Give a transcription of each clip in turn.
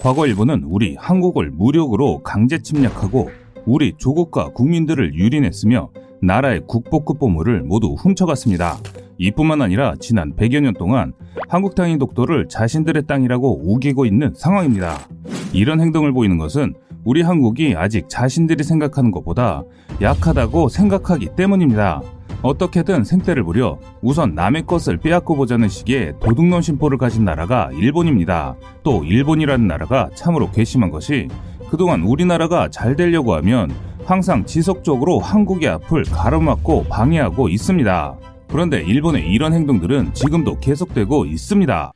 과거 일본은 우리 한국을 무력으로 강제 침략하고 우리 조국과 국민들을 유린했으며 나라의 국보급 보물을 모두 훔쳐갔습니다. 이뿐만 아니라 지난 100여 년 동안 한국 땅인 독도를 자신들의 땅이라고 우기고 있는 상황입니다. 이런 행동을 보이는 것은 우리 한국이 아직 자신들이 생각하는 것보다 약하다고 생각하기 때문입니다. 어떻게든 생떼를 부려 우선 남의 것을 빼앗고 보자는 식의 도둑놈 심보를 가진 나라가 일본입니다. 또 일본이라는 나라가 참으로 괘씸한 것이 그동안 우리나라가 잘 되려고 하면 항상 지속적으로 한국의 앞을 가로막고 방해하고 있습니다. 그런데 일본의 이런 행동들은 지금도 계속되고 있습니다.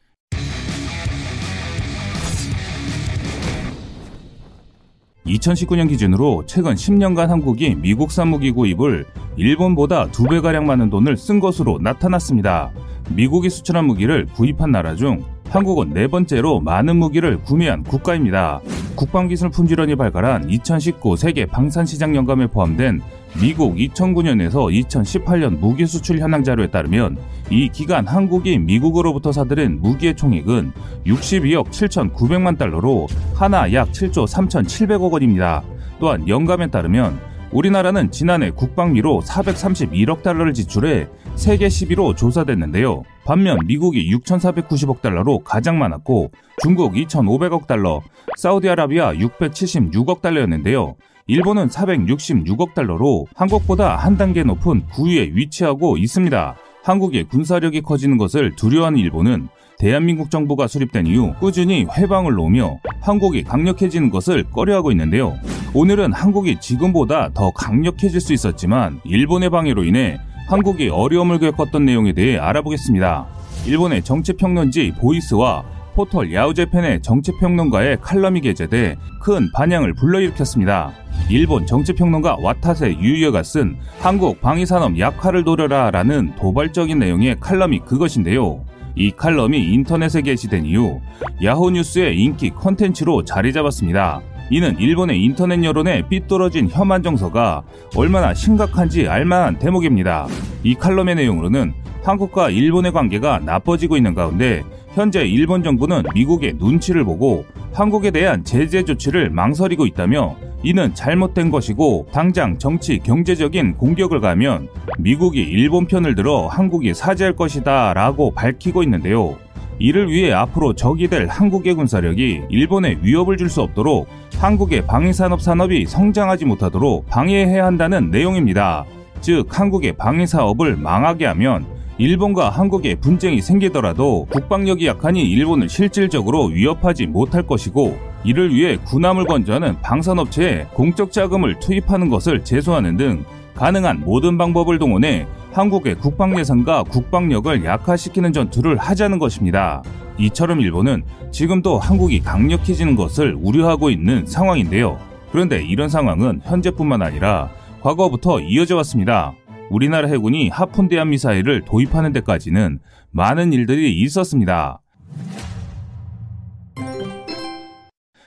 2019년 기준으로 최근 10년간 한국이 미국산 무기 구입을 일본보다 두 배가량 많은 돈을 쓴 것으로 나타났습니다. 미국이 수출한 무기를 구입한 나라 중 한국은 네 번째로 많은 무기를 구매한 국가입니다. 국방기술 품질원이 발간한 2019 세계 방산시장 연감에 포함된 미국 2009년에서 2018년 무기 수출 현황 자료에 따르면 이 기간 한국이 미국으로부터 사들인 무기의 총액은 62억 7,900만 달러로 하나 약 7조 3,700억 원입니다. 또한 연감에 따르면 우리나라는 지난해 국방비로 431억 달러를 지출해 세계 10위로 조사됐는데요. 반면 미국이 6,490억 달러로 가장 많았고 중국 2,500억 달러, 사우디아라비아 676억 달러였는데요. 일본은 466억 달러로 한국보다 한 단계 높은 9위에 위치하고 있습니다. 한국의 군사력이 커지는 것을 두려워하는 일본은 대한민국 정부가 수립된 이후 꾸준히 회방을 놓으며 한국이 강력해지는 것을 꺼려하고 있는데요. 오늘은 한국이 지금보다 더 강력해질 수 있었지만 일본의 방해로 인해 한국이 어려움을 겪었던 내용에 대해 알아보겠습니다. 일본의 정치평론지 보이스와 포털 야후재팬에 정치평론가의 칼럼이 게재돼 큰 반향을 불러일으켰습니다. 일본 정치평론가 와타세 유야가 쓴 한국 방위산업 약화를 노려라 라는 도발적인 내용의 칼럼이 그것인데요. 이 칼럼이 인터넷에 게시된 이후 야후뉴스의 인기 컨텐츠로 자리 잡았습니다. 이는 일본의 인터넷 여론에 삐뚤어진 혐한 정서가 얼마나 심각한지 알만한 대목입니다. 이 칼럼의 내용으로는 한국과 일본의 관계가 나빠지고 있는 가운데 현재 일본 정부는 미국의 눈치를 보고 한국에 대한 제재 조치를 망설이고 있다며 이는 잘못된 것이고 당장 정치 경제적인 공격을 가면 미국이 일본 편을 들어 한국이 사죄할 것이다 라고 밝히고 있는데요. 이를 위해 앞으로 적이 될 한국의 군사력이 일본에 위협을 줄 수 없도록 한국의 방위산업 산업이 성장하지 못하도록 방해해야 한다는 내용입니다. 즉, 한국의 방위사업을 망하게 하면 일본과 한국의 분쟁이 생기더라도 국방력이 약하니 일본을 실질적으로 위협하지 못할 것이고 이를 위해 군함을 건조하는 방산업체에 공적 자금을 투입하는 것을 제소하는 등 가능한 모든 방법을 동원해 한국의 국방 예산과 국방력을 약화시키는 전투를 하자는 것입니다. 이처럼 일본은 지금도 한국이 강력해지는 것을 우려하고 있는 상황인데요. 그런데 이런 상황은 현재뿐만 아니라 과거부터 이어져 왔습니다. 우리나라 해군이 하푼대함 미사일을 도입하는 데까지는 많은 일들이 있었습니다.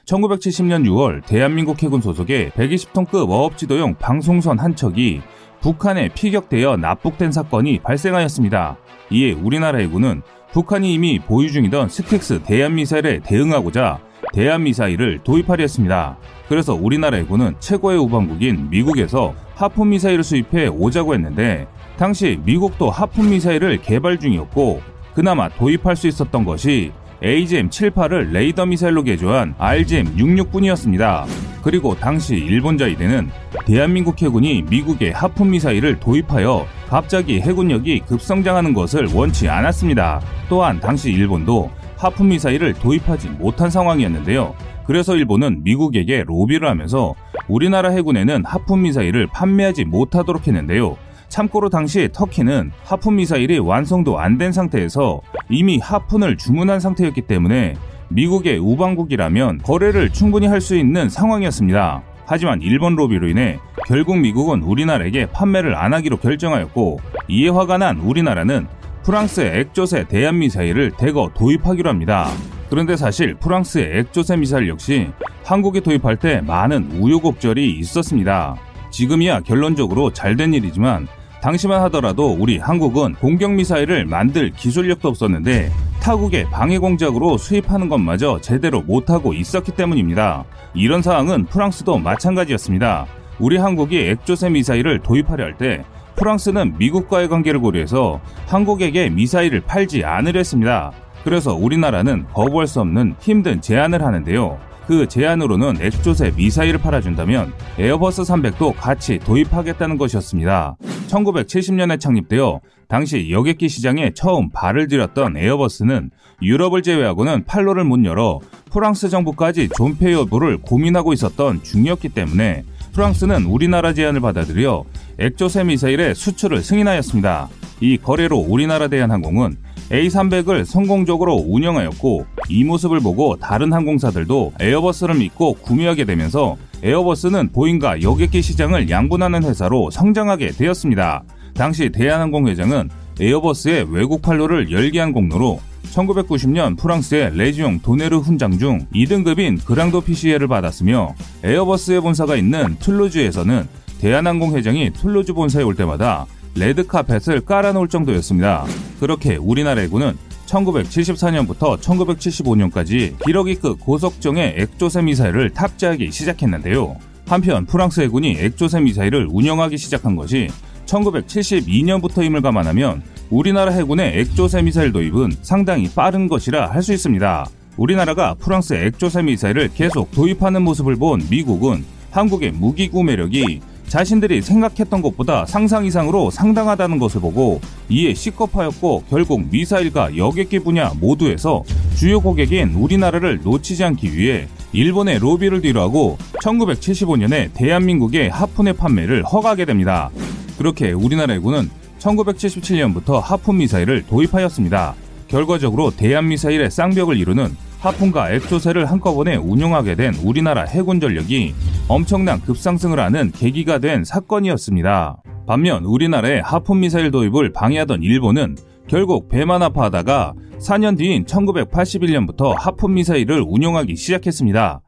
1970년 6월 대한민국 해군 소속의 120톤급 어업지도용 방송선 한 척이 북한에 피격되어 납북된 사건이 발생하였습니다. 이에 우리나라 해군은 북한이 이미 보유 중이던 스택스 대한미사일에 대응하고자 대한미사일을 도입하려 했습니다. 그래서 우리나라 해군은 최고의 우방국인 미국에서 하품 미사일을 수입해 오자고 했는데 당시 미국도 하품 미사일을 개발 중이었고 그나마 도입할 수 있었던 것이 AGM-78을 레이더 미사일로 개조한 RGM-66뿐이었습니다. 그리고 당시 일본 자위대는 대한민국 해군이 미국의 하품 미사일을 도입하여 갑자기 해군력이 급성장하는 것을 원치 않았습니다. 또한 당시 일본도 하품 미사일을 도입하지 못한 상황이었는데요. 그래서 일본은 미국에게 로비를 하면서 우리나라 해군에는 하품 미사일을 판매하지 못하도록 했는데요. 참고로 당시 터키는 하푼 미사일이 완성도 안 된 상태에서 이미 하푼을 주문한 상태였기 때문에 미국의 우방국이라면 거래를 충분히 할 수 있는 상황이었습니다. 하지만 일본 로비로 인해 결국 미국은 우리나라에게 판매를 안 하기로 결정하였고 이에 화가 난 우리나라는 프랑스의 액조세 대한 미사일을 대거 도입하기로 합니다. 그런데 사실 프랑스의 액조세 미사일 역시 한국에 도입할 때 많은 우여곡절이 있었습니다. 지금이야 결론적으로 잘된 일이지만 당시만 하더라도 우리 한국은 공격 미사일을 만들 기술력도 없었는데 타국의 방해 공작으로 수입하는 것마저 제대로 못하고 있었기 때문입니다. 이런 상황은 프랑스도 마찬가지였습니다. 우리 한국이 액조세 미사일을 도입하려 할 때 프랑스는 미국과의 관계를 고려해서 한국에게 미사일을 팔지 않으려 했습니다. 그래서 우리나라는 거부할 수 없는 힘든 제안을 하는데요. 그 제안으로는 액조세 미사일을 팔아준다면 에어버스 300도 같이 도입하겠다는 것이었습니다. 1970년에 창립되어 당시 여객기 시장에 처음 발을 들였던 에어버스는 유럽을 제외하고는 판로를 못 열어 프랑스 정부까지 존폐 여부를 고민하고 있었던 중이었기 때문에 프랑스는 우리나라 제안을 받아들여 엑조세 미사일의 수출을 승인하였습니다. 이 거래로 우리나라 대한항공은 A300을 성공적으로 운영하였고 이 모습을 보고 다른 항공사들도 에어버스를 믿고 구매하게 되면서 에어버스는 보잉과 여객기 시장을 양분하는 회사로 성장하게 되었습니다. 당시 대한항공 회장은 에어버스의 외국 판로를 열게 한 공로로 1990년 프랑스의 레지옹 도뇌르 훈장 중 2등급인 그랑도피시에를 받았으며 에어버스의 본사가 있는 툴루즈에서는 대한항공 회장이 툴루즈 본사에 올 때마다 레드카펫을 깔아놓을 정도였습니다. 그렇게 우리나라 해군은 1974년부터 1975년까지 기러기급 고속정에 엑조세 미사일을 탑재하기 시작했는데요. 한편 프랑스 해군이 엑조세 미사일을 운영하기 시작한 것이 1972년부터임을 감안하면 우리나라 해군의 액조세 미사일 도입은 상당히 빠른 것이라 할 수 있습니다. 우리나라가 프랑스 액조세 미사일을 계속 도입하는 모습을 본 미국은 한국의 무기 구매력이 자신들이 생각했던 것보다 상상 이상으로 상당하다는 것을 보고 이에 시겁하였고 결국 미사일과 여객기 분야 모두에서 주요 고객인 우리나라를 놓치지 않기 위해 일본의 로비를 뒤로하고 1975년에 대한민국의 하푼의 판매를 허가하게 됩니다. 그렇게 우리나라 해군은 1977년부터 하푼 미사일을 도입하였습니다. 결과적으로 대한 미사일의 쌍벽을 이루는 하푼과 액조세를 한꺼번에 운용하게 된 우리나라 해군 전력이 엄청난 급상승을 하는 계기가 된 사건이었습니다. 반면 우리나라의 하푼 미사일 도입을 방해하던 일본은 결국 배만 아파하다가 4년 뒤인 1981년부터 하푼 미사일을 운용하기 시작했습니다.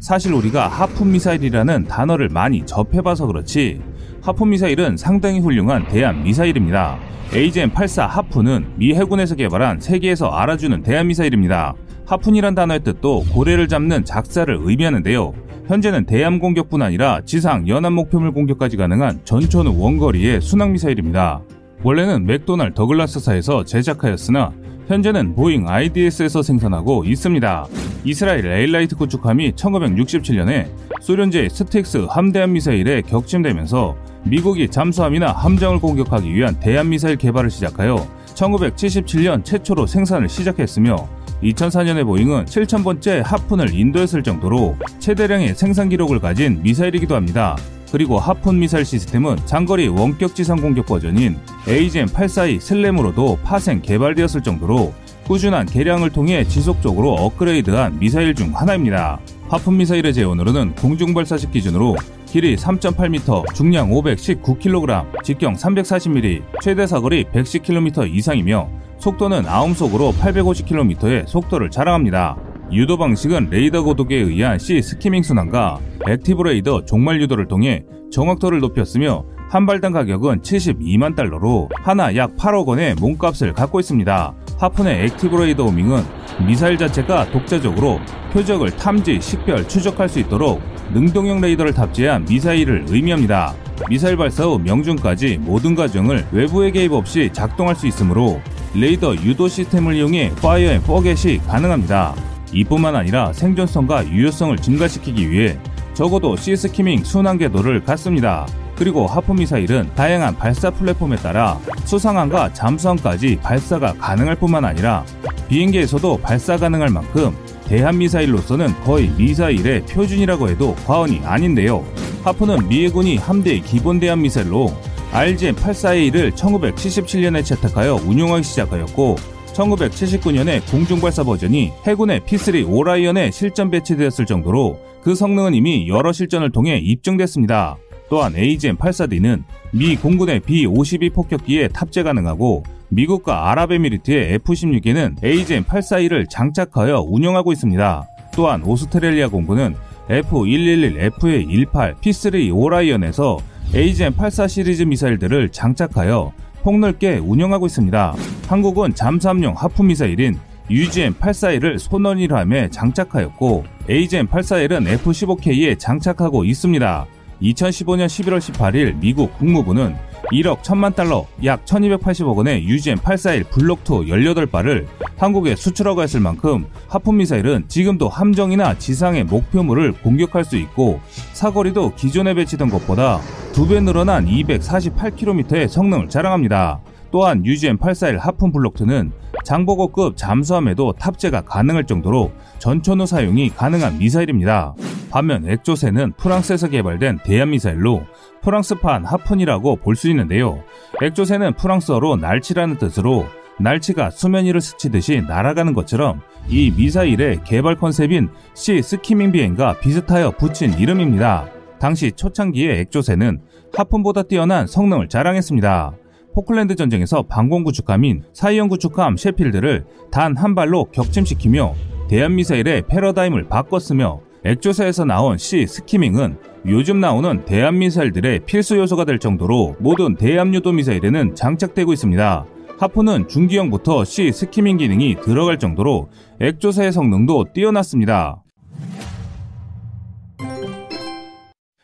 사실 우리가 하푼 미사일이라는 단어를 많이 접해봐서 그렇지 하푼 미사일은 상당히 훌륭한 대함 미사일입니다. AGM-84 하푼은 미 해군에서 개발한 세계에서 알아주는 대함 미사일입니다. 하푼이란 단어의 뜻도 고래를 잡는 작살을 의미하는데요. 현재는 대함 공격뿐 아니라 지상 연안 목표물 공격까지 가능한 전천후 원거리의 순항 미사일입니다. 원래는 맥도날 더글라스사에서 제작하였으나 현재는 보잉 IDS에서 생산하고 있습니다. 이스라엘 에일라트 구축함이 1967년에 소련제 스틱스 함대함 미사일에 격침되면서 미국이 잠수함이나 함정을 공격하기 위한 대함미사일 개발을 시작하여 1977년 최초로 생산을 시작했으며 2004년에 보잉은 7,000번째 하푼을 인도했을 정도로 최대량의 생산 기록을 가진 미사일이기도 합니다. 그리고 하푼 미사일 시스템은 장거리 원격 지상 공격 버전인 AGM-84E 슬램으로도 파생 개발되었을 정도로 꾸준한 개량을 통해 지속적으로 업그레이드한 미사일 중 하나입니다. 하푼 미사일의 제원으로는 공중 발사식 기준으로 길이 3.8m, 중량 519kg, 직경 340mm, 최대 사거리 110km 이상이며 속도는 아음속으로 850km의 속도를 자랑합니다. 유도 방식은 레이더 고도계에 의한 sea skimming 순항과 active 레이더 종말 유도를 통해 정확도를 높였으며 한 발당 가격은 72만 달러로 한화 약 8억 원의 몸값을 갖고 있습니다. 하푼의 active 레이더 homing은 미사일 자체가 독자적으로 표적을 탐지, 식별, 추적할 수 있도록 능동형 레이더를 탑재한 미사일을 의미합니다. 미사일 발사 후 명중까지 모든 과정을 외부의 개입 없이 작동할 수 있으므로 레이더 유도 시스템을 이용해 파이어 앤 포겟이 가능합니다. 이뿐만 아니라 생존성과 유효성을 증가시키기 위해 저고도 sea skimming 순항 궤도를 갖습니다. 그리고 하푼 미사일은 다양한 발사 플랫폼에 따라 수상함과 잠수함까지 발사가 가능할 뿐만 아니라 비행기에서도 발사 가능할 만큼 대한 미사일로서는 거의 미사일의 표준이라고 해도 과언이 아닌데요. 하프는 미 해군이 함대의 기본 대한 미사일로 RGM-84A를 1977년에 채택하여 운용하기 시작하였고 1979년에 공중발사 버전이 해군의 P3 오라이언에 실전 배치되었을 정도로 그 성능은 이미 여러 실전을 통해 입증됐습니다. 또한 AGM-84D는 미 공군의 B-52 폭격기에 탑재 가능하고 미국과 아랍에미리트의 F-16에는 AGM-842를 장착하여 운영하고 있습니다. 또한 오스트레일리아 공군은 F-111, F-18, P-3 오라이언에서 AGM-84 시리즈 미사일들을 장착하여 폭넓게 운영하고 있습니다. 한국은 잠수함용 하프 미사일인 UGM-841을 손원이함에 장착하였고 AGM-841은 F-15K에 장착하고 있습니다. 2015년 11월 18일 미국 국무부는 1억 1000만 달러 약 1280억 원의 UGM-841 블록2 18발을 한국에 수출하고 했을 만큼 하품 미사일은 지금도 함정이나 지상의 목표물을 공격할 수 있고 사거리도 기존에 배치된 것보다 2배 늘어난 248km의 성능을 자랑합니다. 또한 UGM-841 하품 블록2는 장보고급 잠수함에도 탑재가 가능할 정도로 전천후 사용이 가능한 미사일입니다. 반면 엑조세는 프랑스에서 개발된 대함미사일로 프랑스판 하푼이라고 볼 수 있는데요. 엑조세는 프랑스어로 날치라는 뜻으로 날치가 수면 위를 스치듯이 날아가는 것처럼 이 미사일의 개발 컨셉인 sea skimming 비행과 비슷하여 붙인 이름입니다. 당시 초창기의 엑조세는 하푼보다 뛰어난 성능을 자랑했습니다. 포클랜드 전쟁에서 방공 구축함인 42형 구축함 셰필드를 단 한 발로 격침시키며 대한 미사일의 패러다임을 바꿨으며 액조사에서 나온 C 스키밍은 요즘 나오는 대한 미사일들의 필수 요소가 될 정도로 모든 대함 유도 미사일에는 장착되고 있습니다. 하프는 중기형부터 C 스키밍 기능이 들어갈 정도로 액조사의 성능도 뛰어났습니다.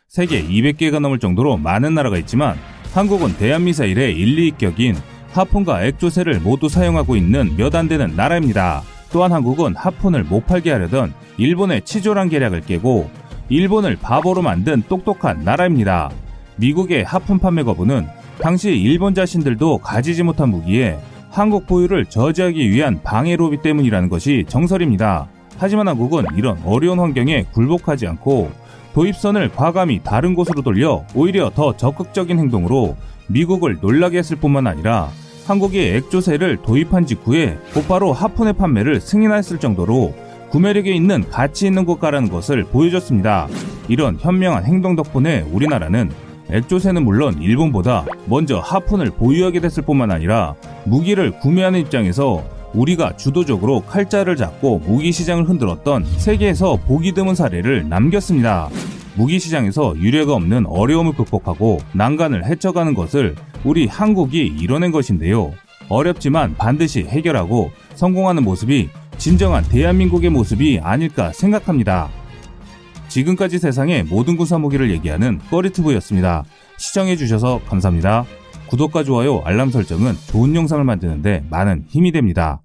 세계 200개가 넘을 정도로 많은 나라가 있지만 한국은 대한미사일의 1, 2격인 하폰과 액조세를 모두 사용하고 있는 몇 안 되는 나라입니다. 또한 한국은 하폰을 못 팔게 하려던 일본의 치졸한 계략을 깨고 일본을 바보로 만든 똑똑한 나라입니다. 미국의 하폰 판매 거부는 당시 일본 자신들도 가지지 못한 무기에 한국 보유를 저지하기 위한 방해 로비 때문이라는 것이 정설입니다. 하지만 한국은 이런 어려운 환경에 굴복하지 않고 도입선을 과감히 다른 곳으로 돌려 오히려 더 적극적인 행동으로 미국을 놀라게 했을 뿐만 아니라 한국이 액조세를 도입한 직후에 곧바로 하푼의 판매를 승인했을 정도로 구매력이 있는 가치 있는 국가라는 것을 보여줬습니다. 이런 현명한 행동 덕분에 우리나라는 액조세는 물론 일본보다 먼저 하푼을 보유하게 됐을 뿐만 아니라 무기를 구매하는 입장에서 우리가 주도적으로 칼자를 잡고 무기 시장을 흔들었던 세계에서 보기 드문 사례를 남겼습니다. 무기 시장에서 유례가 없는 어려움을 극복하고 난간을 헤쳐가는 것을 우리 한국이 이뤄낸 것인데요. 어렵지만 반드시 해결하고 성공하는 모습이 진정한 대한민국의 모습이 아닐까 생각합니다. 지금까지 세상의 모든 군사 무기를 얘기하는 꺼리트브였습니다. 시청해주셔서 감사합니다. 구독과 좋아요, 알람 설정은 좋은 영상을 만드는데 많은 힘이 됩니다.